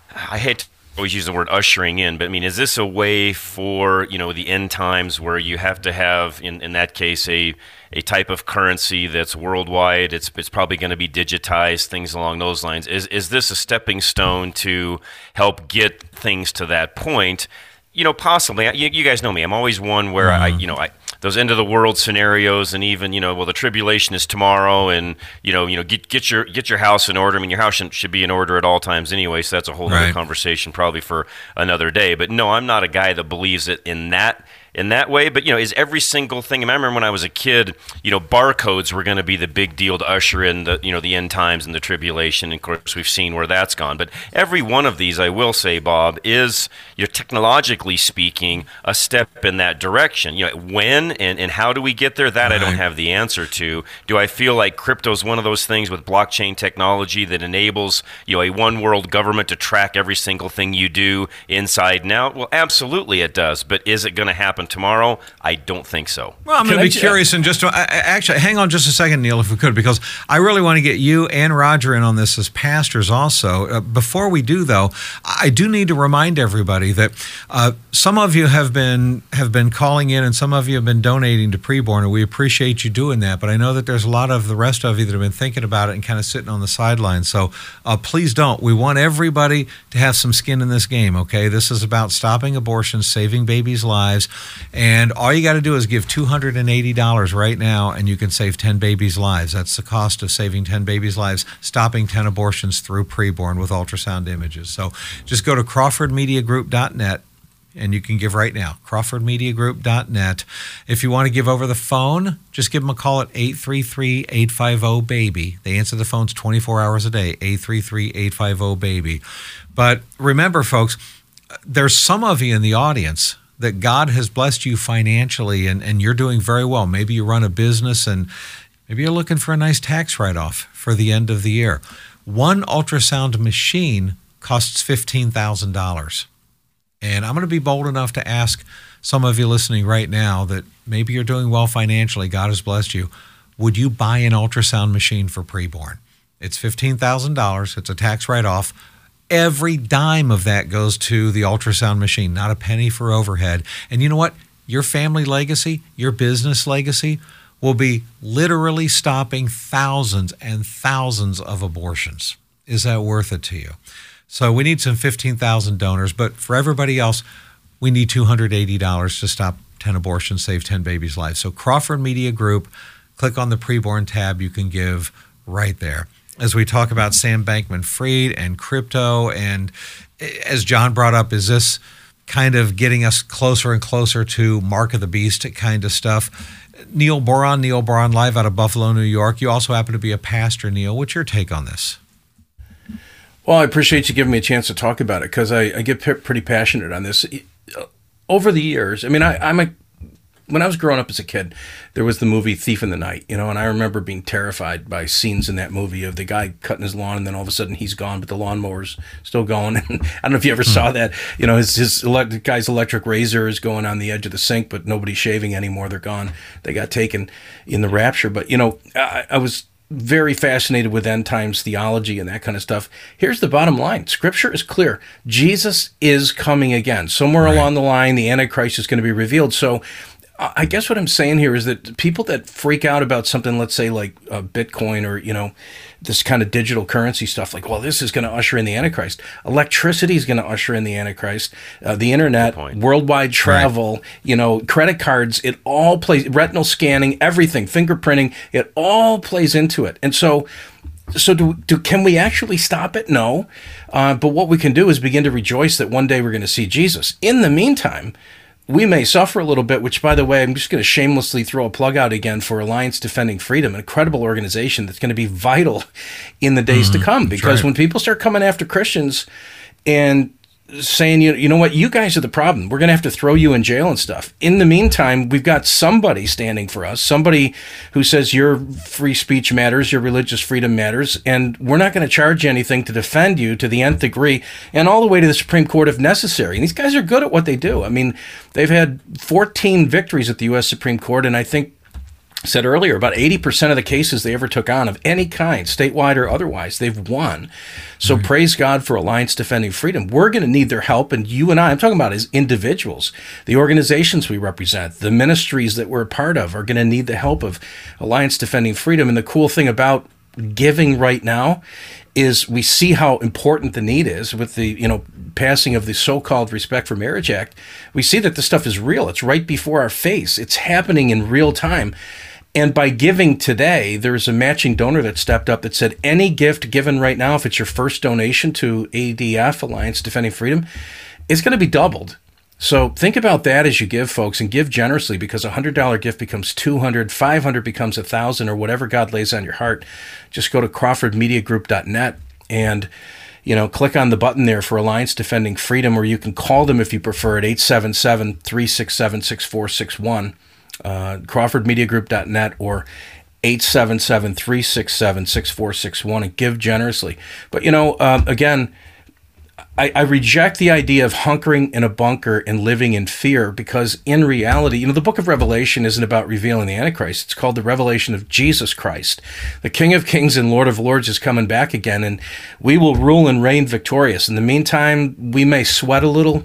I hate to always use the word ushering in, but I mean, is this a way for you know the end times where you have to have, in, in that case, a a type of currency that's worldwide? It's it's probably going to be digitized, things along those lines. Is is this a stepping stone to help get things to that point? You know, possibly. You, you guys know me. I'm always one where mm-hmm. I, you know, I those end of the world scenarios and even you know well the tribulation is tomorrow and you know you know get get your get your house in order. I mean your house should be in order at all times anyway. So that's a whole right. other conversation probably for another day. But no, I'm not a guy that believes it in that in that way. But you know, is every single thing? I remember when I was a kid, you know, barcodes were going to be the big deal to usher in the you know the end times and the tribulation. And of course, we've seen where that's gone. But every one of these, I will say, Bob, is you know, technologically speaking, a step in that direction. You know, when and, and how do we get there? That right. I don't have the answer to. Do I feel like crypto is one of those things with blockchain technology that enables you know a one world government to track every single thing you do inside and out? Well, absolutely it does. But is it going to happen? Happen tomorrow? I don't think so. Well, I'm going to be curious and just actually hang on just a second, Neil, if we could, because I really want to get you and Roger in on this as pastors also. Uh, before we do, though, I do need to remind everybody that uh, some of you have been have been calling in, and some of you have been donating to preborn, and we appreciate you doing that. But I know that there's a lot of the rest of you that have been thinking about it and kind of sitting on the sidelines. So uh, please don't. We want everybody to have some skin in this game. Okay, this is about stopping abortion, saving babies' lives. And all you got to do is give $280 right now, and you can save 10 babies' lives. That's the cost of saving 10 babies' lives, stopping 10 abortions through preborn with ultrasound images. So just go to crawfordmediagroup.net and you can give right now crawfordmediagroup.net if you want to give over the phone just give them a call at 833-850 baby they answer the phones 24 hours a day 833-850 baby but remember folks there's some of you in the audience that God has blessed you financially and, and you're doing very well. Maybe you run a business and maybe you're looking for a nice tax write off for the end of the year. One ultrasound machine costs $15,000. And I'm going to be bold enough to ask some of you listening right now that maybe you're doing well financially, God has blessed you. Would you buy an ultrasound machine for preborn? It's $15,000, it's a tax write off. Every dime of that goes to the ultrasound machine, not a penny for overhead. And you know what? Your family legacy, your business legacy will be literally stopping thousands and thousands of abortions. Is that worth it to you? So we need some 15,000 donors, but for everybody else, we need $280 to stop 10 abortions, save 10 babies' lives. So Crawford Media Group, click on the preborn tab. You can give right there as we talk about Sam Bankman Fried and crypto. And as John brought up, is this kind of getting us closer and closer to Mark of the Beast kind of stuff? Neil Boron, Neil Boron, live out of Buffalo, New York. You also happen to be a pastor, Neil. What's your take on this? Well, I appreciate you giving me a chance to talk about it because I, I, get p- pretty passionate on this. Over the years, I mean, I, I'm a when I was growing up as a kid, there was the movie Thief in the Night, you know, and I remember being terrified by scenes in that movie of the guy cutting his lawn and then all of a sudden he's gone, but the lawnmower's still going. And I don't know if you ever saw hmm. that, you know, his, his guy's electric razor is going on the edge of the sink, but nobody's shaving anymore. They're gone. They got taken in the rapture. But, you know, I, I was very fascinated with end times theology and that kind of stuff. Here's the bottom line Scripture is clear. Jesus is coming again. Somewhere right. along the line, the Antichrist is going to be revealed. So I guess what I'm saying here is that people that freak out about something, let's say like uh, Bitcoin or you know this kind of digital currency stuff, like well, this is going to usher in the Antichrist. Electricity is going to usher in the Antichrist. Uh, the internet, worldwide travel, right. you know, credit cards, it all plays. Retinal scanning, everything, fingerprinting, it all plays into it. And so so do, do can we actually stop it? No, uh, but what we can do is begin to rejoice that one day we're going to see Jesus. In the meantime, we may suffer a little bit, which, by the way, I'm just going to shamelessly throw a plug out again for Alliance Defending Freedom, an incredible organization that's going to be vital in the days mm, to mm-hmm. come. Because right. when people start coming after Christians and saying, you, you know what, you guys are the problem. We're going to have to throw you in jail and stuff. In the meantime, we've got somebody standing for us, somebody who says your free speech matters, your religious freedom matters, and we're not going to charge you anything to defend you to the nth degree and all the way to the Supreme Court if necessary. And these guys are good at what they do. I mean, they've had 14 victories at the U.S. Supreme Court, and I think said earlier, about 80% of the cases they ever took on of any kind, statewide or otherwise, they've won. So right. praise God for Alliance Defending Freedom. We're going to need their help. And you and I, I'm talking about as individuals, the organizations we represent, the ministries that we're a part of are going to need the help of Alliance Defending Freedom. And the cool thing about giving right now is we see how important the need is with the you know passing of the so-called respect for marriage act we see that this stuff is real it's right before our face it's happening in real time and by giving today, there's a matching donor that stepped up that said any gift given right now, if it's your first donation to ADF, Alliance Defending Freedom, it's going to be doubled. So think about that as you give, folks, and give generously because a hundred dollar gift becomes two hundred, five hundred becomes a thousand, or whatever God lays on your heart. Just go to CrawfordMediaGroup.net and you know, click on the button there for Alliance Defending Freedom, or you can call them if you prefer at 877 367 6461 uh, crawfordmediagroup.net or 877-367-6461 and give generously. But, you know, um, again, I, I, reject the idea of hunkering in a bunker and living in fear because in reality, you know, the book of Revelation isn't about revealing the Antichrist. It's called the revelation of Jesus Christ. The King of Kings and Lord of Lords is coming back again, and we will rule and reign victorious. In the meantime, we may sweat a little,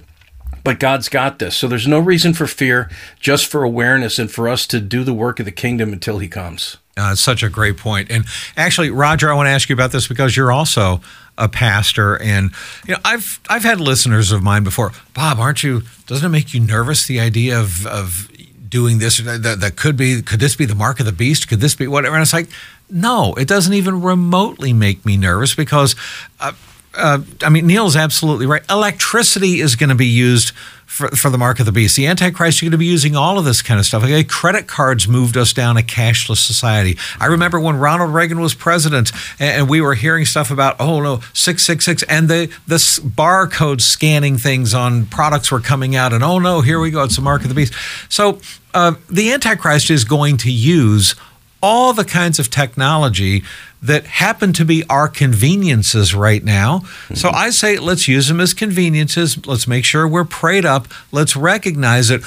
but God's got this. So there's no reason for fear, just for awareness and for us to do the work of the kingdom until he comes. Uh, such a great point. And actually, Roger, I want to ask you about this because you're also a pastor, and you know, I've I've had listeners of mine before. Bob, aren't you? Doesn't it make you nervous the idea of of doing this? That, that could be. Could this be the mark of the beast? Could this be whatever? And it's like, no, it doesn't even remotely make me nervous because. Uh, uh, I mean, Neil is absolutely right. Electricity is going to be used for, for the mark of the beast. The Antichrist, you're going to be using all of this kind of stuff. Okay, credit cards moved us down a cashless society. I remember when Ronald Reagan was president and we were hearing stuff about, oh no, 666, and the, the barcode scanning things on products were coming out, and oh no, here we go, it's the mark of the beast. So uh, the Antichrist is going to use all the kinds of technology that happen to be our conveniences right now. Mm-hmm. So I say let's use them as conveniences. Let's make sure we're prayed up. Let's recognize it.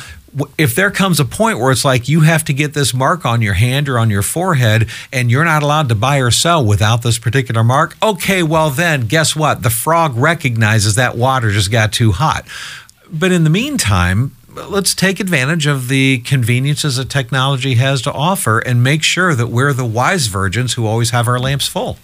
If there comes a point where it's like you have to get this mark on your hand or on your forehead and you're not allowed to buy or sell without this particular mark, okay, well, then guess what? The frog recognizes that water just got too hot. But in the meantime, let's take advantage of the conveniences that technology has to offer and make sure that we're the wise virgins who always have our lamps full.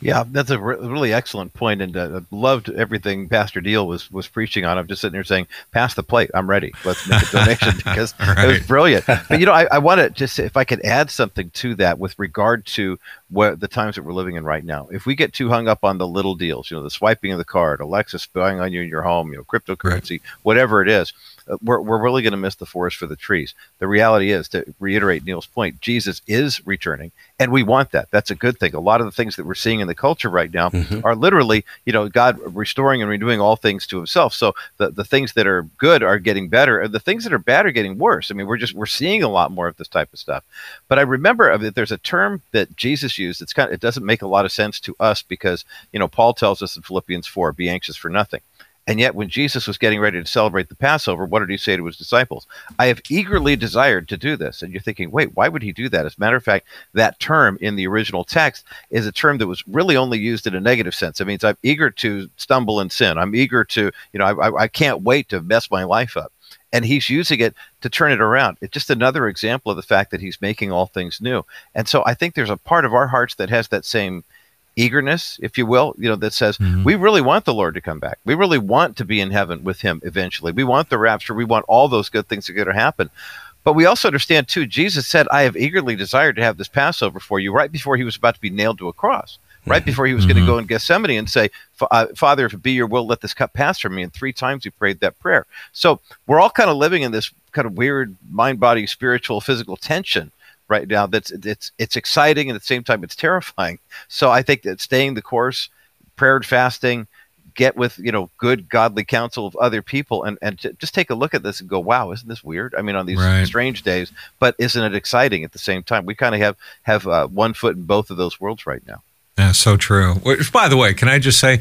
Yeah, that's a re- really excellent point, and uh, loved everything Pastor Neil was was preaching on. I'm just sitting here saying, "Pass the plate. I'm ready. Let's make a donation," because right. it was brilliant. But you know, I, I want to just if I could add something to that with regard to what the times that we're living in right now. If we get too hung up on the little deals, you know, the swiping of the card, Alexa spying on you in your home, you know, cryptocurrency, right. whatever it is, we're, we're really going to miss the forest for the trees. The reality is, to reiterate Neil's point, Jesus is returning, and we want that. That's a good thing. A lot of the things that we're seeing in the culture right now mm-hmm. are literally, you know, God restoring and renewing all things to Himself. So the the things that are good are getting better, and the things that are bad are getting worse. I mean, we're just we're seeing a lot more of this type of stuff. But I remember that there's a term that Jesus used. It's kind of it doesn't make a lot of sense to us because you know Paul tells us in Philippians four, "Be anxious for nothing." And yet, when Jesus was getting ready to celebrate the Passover, what did he say to his disciples? I have eagerly desired to do this. And you're thinking, wait, why would he do that? As a matter of fact, that term in the original text is a term that was really only used in a negative sense. It means I'm eager to stumble and sin. I'm eager to, you know, I, I can't wait to mess my life up. And he's using it to turn it around. It's just another example of the fact that he's making all things new. And so I think there's a part of our hearts that has that same eagerness, if you will, you know, that says mm-hmm. we really want the Lord to come back. We really want to be in heaven with Him eventually. We want the rapture. We want all those good things that are going to happen. But we also understand too. Jesus said, "I have eagerly desired to have this Passover for you." Right before he was about to be nailed to a cross. Right before he was mm-hmm. going to go in Gethsemane and say, uh, "Father, if it be your will, let this cup pass from me." And three times he prayed that prayer. So we're all kind of living in this kind of weird mind, body, spiritual, physical tension right now that's it's it's exciting and at the same time it's terrifying. So I think that staying the course, prayer and fasting, get with you know good godly counsel of other people and and just take a look at this and go wow isn't this weird i mean on these right. strange days but isn't it exciting at the same time we kind of have have uh, one foot in both of those worlds right now yeah so true Which, by the way can i just say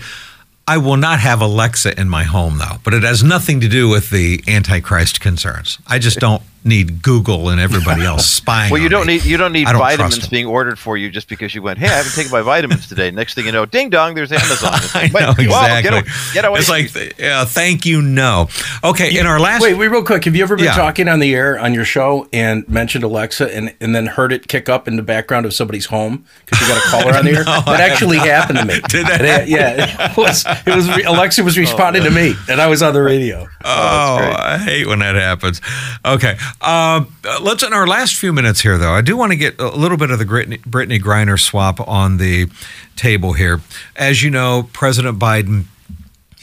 I will not have Alexa in my home, though, but it has nothing to do with the Antichrist concerns. I just don't need Google and everybody else spying. well, you don't me. need you don't need don't vitamins being ordered for you just because you went. Hey, I haven't taken my vitamins today. Next thing you know, ding dong, there's Amazon. I know exactly. Whoa, get, away, get away. It's like, uh, thank you, no. Okay, you, in our last wait, wait, real quick. Have you ever been yeah. talking on the air on your show and mentioned Alexa and and then heard it kick up in the background of somebody's home because you got a caller on the air? no, that actually happened to me. Did that? yeah, it was. It was Alexa was responding oh. to me, and I was on the radio. Oh, oh I hate when that happens. Okay. Uh, let's in our last few minutes here, though. I do want to get a little bit of the Brittney, Brittney Griner swap on the table here. As you know, President Biden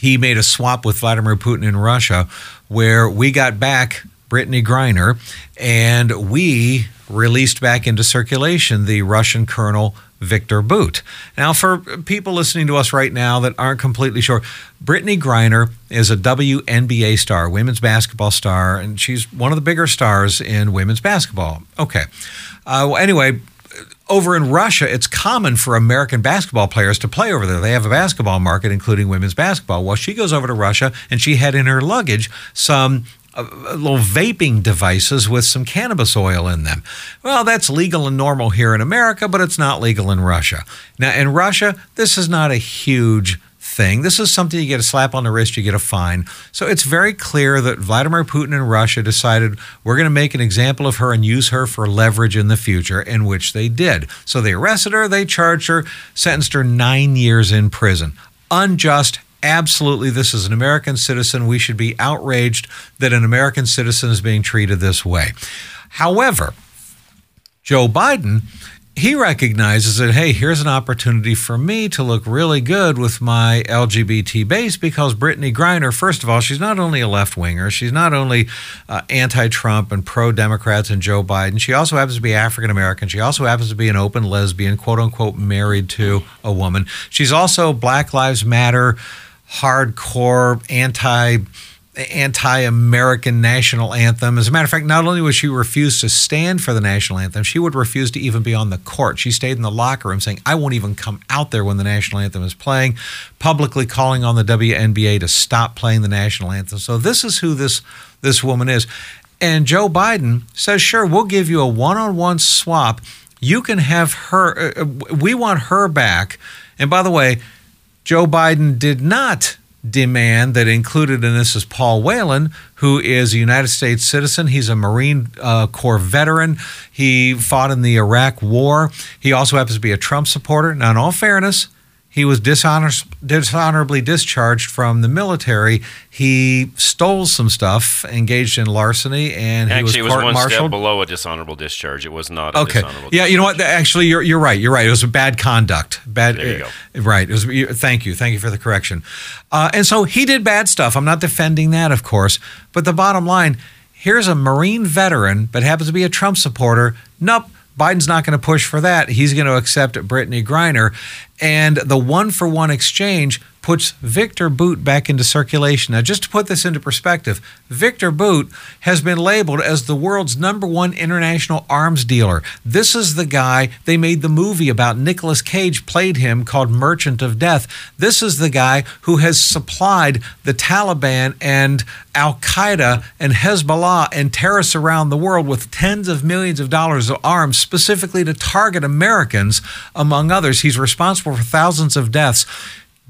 he made a swap with Vladimir Putin in Russia, where we got back Brittney Griner, and we released back into circulation the Russian colonel Viktor Bout. Now, for people listening to us right now that aren't completely sure, Brittney Griner is a WNBA star, women's basketball star, and she's one of the bigger stars in women's basketball. Okay. Uh, well, anyway, over in Russia, it's common for American basketball players to play over there. They have a basketball market, including women's basketball. Well, she goes over to Russia and she had in her luggage some uh, little vaping devices with some cannabis oil in them. Well, that's legal and normal here in America, but it's not legal in Russia. Now, in Russia, this is not a huge thing. This is something you get a slap on the wrist, you get a fine. So it's very clear that Vladimir Putin and Russia decided we're going to make an example of her and use her for leverage in the future, in which they did. So they arrested her, they charged her, sentenced her nine years in prison. Unjust, absolutely this is an American citizen. We should be outraged that an American citizen is being treated this way. However, Joe Biden, he recognizes that, hey, here's an opportunity for me to look really good with my LGBT base because Brittney Griner, first of all, she's not only a left winger, she's not only uh, anti Trump and pro Democrats and Joe Biden, she also happens to be African American. She also happens to be an open lesbian, quote unquote, married to a woman. She's also Black Lives Matter hardcore anti anti-American national anthem. As a matter of fact, not only would she refuse to stand for the national anthem, she would refuse to even be on the court. She stayed in the locker room saying, "I won't even come out there when the national anthem is playing," publicly calling on the WNBA to stop playing the national anthem. So this is who this this woman is. And Joe Biden says, "Sure, we'll give you a one-on-one swap. You can have her uh, uh we want her back." And by the way, Joe Biden did not demand that included in this is Paul Whelan, who is a United States citizen. He's a Marine uh, Corps veteran. He fought in the Iraq War. He also happens to be a Trump supporter. Now, in all fairness, he was dishonor- dishonorably discharged from the military. He stole some stuff, engaged in larceny, and he Actually, it was was one step court-martialed. below a dishonorable discharge. It was not a Okay. dishonorable Yeah, you know what? Actually, you're you're right. You're right. It was a bad conduct. Bad. There you go. uh, Right. It was. Thank you. Thank you for the correction. Uh, and so he did bad stuff. I'm not defending that, of course. But the bottom line: here's a Marine veteran, but happens to be a Trump supporter. Nope. Biden's not going to push for that. He's going to accept Brittney Griner. And the one for one exchange puts Viktor Bout back into circulation. Now, just to put this into perspective, Viktor Bout has been labeled as the world's number one international arms dealer. This is the guy they made the movie about. Nicolas Cage played him called Merchant of Death. This is the guy who has supplied the Taliban and Al Qaeda and Hezbollah and terrorists around the world with tens of millions of dollars of arms specifically to target Americans, among others. He's responsible for thousands of deaths.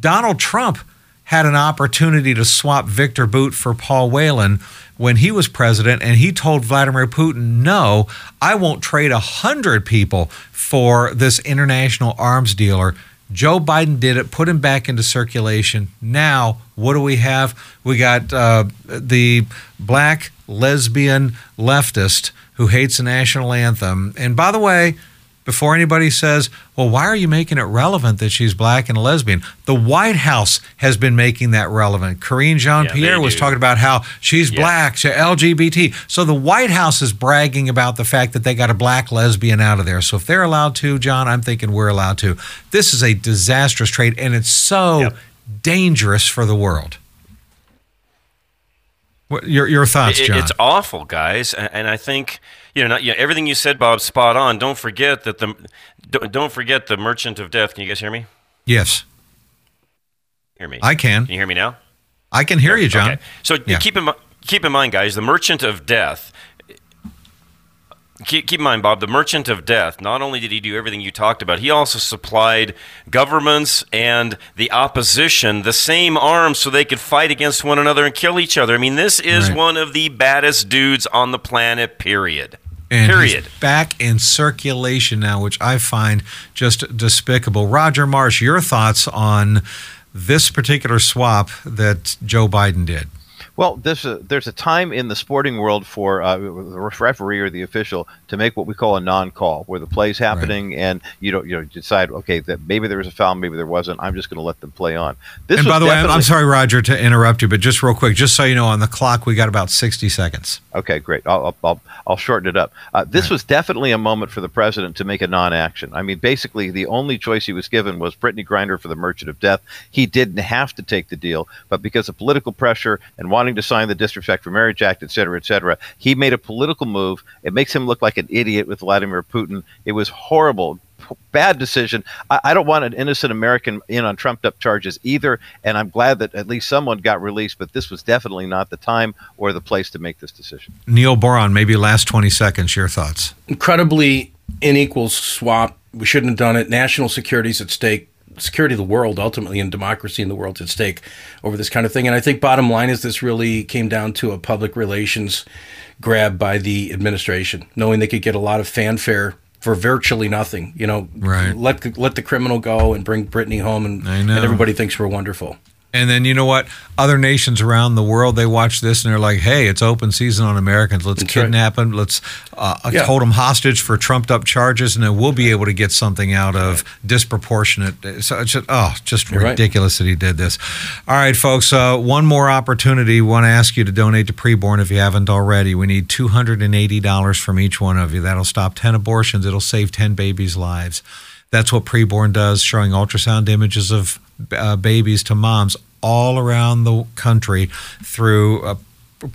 Donald Trump had an opportunity to swap Viktor Bout for Paul Whelan when he was president, and he told Vladimir Putin, No, I won't trade a hundred people for this international arms dealer. Joe Biden did it, put him back into circulation. Now, what do we have? We got uh, the black lesbian leftist who hates the national anthem. And by the way, before anybody says, well, why are you making it relevant that she's black and a lesbian? The White House has been making that relevant. Karine Jean Pierre Yeah, was talking about how she's Yeah. black, she's LGBT. So the White House is bragging about the fact that they got a black lesbian out of there. So if they're allowed to, John, I'm thinking we're allowed to. This is a disastrous trade, and it's so Yep. dangerous for the world. What, your, your thoughts, John? It's awful, guys, and I think you know, not, you know everything you said, Bob, spot on. Don't forget that the don't, don't forget the Merchant of Death. Can you guys hear me? yes, Hear me? I can. Can you hear me now? I can hear you, John. Okay. So Yeah. keep in keep in mind, guys, the Merchant of Death. Keep, keep in mind, Bob, the Merchant of Death. Not only did he do everything you talked about, he also supplied governments and the opposition the same arms so they could fight against one another and kill each other. I mean, this is Right. one of the baddest dudes on the planet. Period. And period. back in circulation now, which I find just despicable. Roger Marsh, your thoughts on this particular swap that Joe Biden did? Well, there's a there's a time in the sporting world for uh, the referee or the official to make what we call a non-call, where the play's happening and you don't you know decide okay that maybe there was a foul, maybe there wasn't. I'm just going to let them play on. This and by the way, I'm, sorry, Roger, to interrupt you, but just real quick, just so you know, on the clock, we got about 60 seconds. Okay, great. I'll, I'll, I'll, shorten it up. Uh, this was definitely a moment for the president to make a non-action. I mean, basically, the only choice he was given was Brittney Griner for the Merchant of Death. He didn't have to take the deal, but because of political pressure and wanting to sign the Disrespect for Marriage Act, et cetera, et cetera, he made a political move. It makes him look like an idiot with Vladimir Putin. It was horrible. p- Bad decision. I, I don't want an innocent American in on trumped up charges either, and I'm glad that at least someone got released. But this was definitely not the time or the place to make this decision. Neil Boron, maybe last 20 seconds, your thoughts. incredibly unequal swap. We shouldn't have done it. National security is at stake. Security of the world, ultimately, and democracy in the world at stake over this kind of thing. And I think bottom line is this really came down to a public relations grab by the administration, knowing they could get a lot of fanfare for virtually nothing. You know, Right. let the, let the criminal go and bring Brittney home, and, and everybody thinks we're wonderful. And then you know what? Other nations around the world they watch this and they're like, "Hey, it's open season on Americans. Let's That's right. kidnap them. Let's uh, Yeah. hold them hostage for trumped up charges, and then we'll be able to get something out of disproportionate." So it's just, oh, just You're right. ridiculous that he did this. All right, folks. Uh, one more opportunity. Want to ask you to donate to preborn if you haven't already. We need two hundred and eighty dollars from each one of you. That'll stop ten abortions. It'll save ten babies' lives. That's what preborn does, showing ultrasound images of uh, babies to moms all around the country through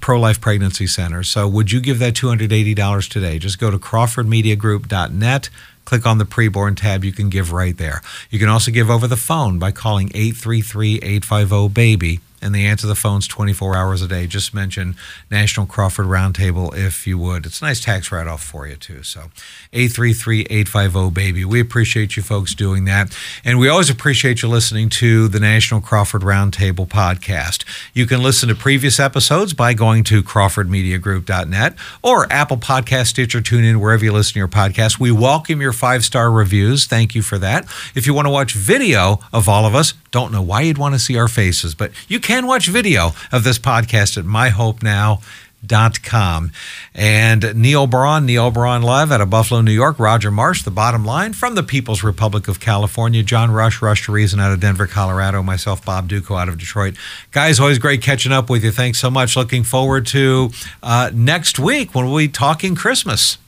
pro life pregnancy centers. So, would you give that $280 today? Just go to CrawfordMediaGroup.net. Click on the preborn tab. You can give right there. You can also give over the phone by calling 833 850 BABY. And they answer the phones 24 hours a day. Just mention National Crawford Roundtable if you would. It's a nice tax write off for you, too. So 833 850 baby. We appreciate you folks doing that. And we always appreciate you listening to the National Crawford Roundtable podcast. You can listen to previous episodes by going to crawfordmediagroup.net or Apple Podcast, Stitcher, TuneIn, wherever you listen to your podcast. We welcome your five star reviews. Thank you for that. If you want to watch video of all of us, don't know why you'd want to see our faces, but you can watch video of this podcast at myhopenow.com. And Neil Boron, Neil Boron Live out of Buffalo, New York, Roger Marsh, The Bottom Line from the People's Republic of California, John Rush, Rush to Reason out of Denver, Colorado, myself, Bob Dutko out of Detroit. Guys, always great catching up with you. Thanks so much. Looking forward to uh, next week when we'll be talking Christmas.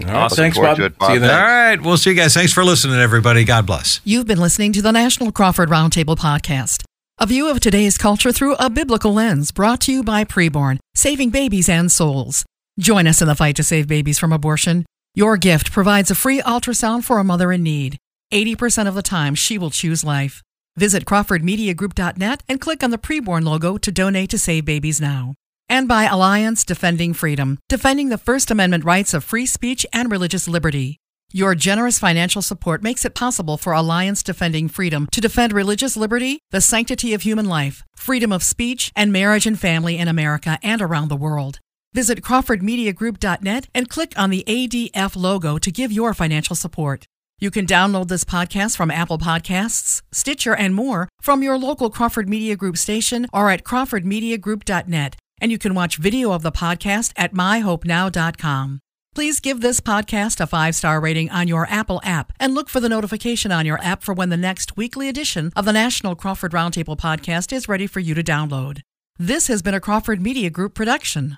All right, Awesome. thanks, Forward Bob. it, Bob. See you then. All right. We'll see you guys. Thanks for listening, everybody. God bless. You've been listening to the National Crawford Roundtable podcast. A view of today's culture through a biblical lens brought to you by Preborn, saving babies and souls. Join us in the fight to save babies from abortion. Your gift provides a free ultrasound for a mother in need. 80% of the time, she will choose life. Visit CrawfordMediaGroup.net and click on the Preborn logo to donate to Save Babies Now. And by Alliance Defending Freedom, defending the First Amendment rights of free speech and religious liberty. Your generous financial support makes it possible for Alliance Defending Freedom to defend religious liberty, the sanctity of human life, freedom of speech, and marriage and family in America and around the world. Visit CrawfordMediaGroup.net and click on the ADF logo to give your financial support. You can download this podcast from Apple Podcasts, Stitcher, and more from your local Crawford Media Group station or at CrawfordMediaGroup.net. And you can watch video of the podcast at MyHopeNow.com. Please give this podcast a five star rating on your Apple app and look for the notification on your app for when the next weekly edition of the National Crawford Roundtable podcast is ready for you to download. This has been a Crawford Media Group production.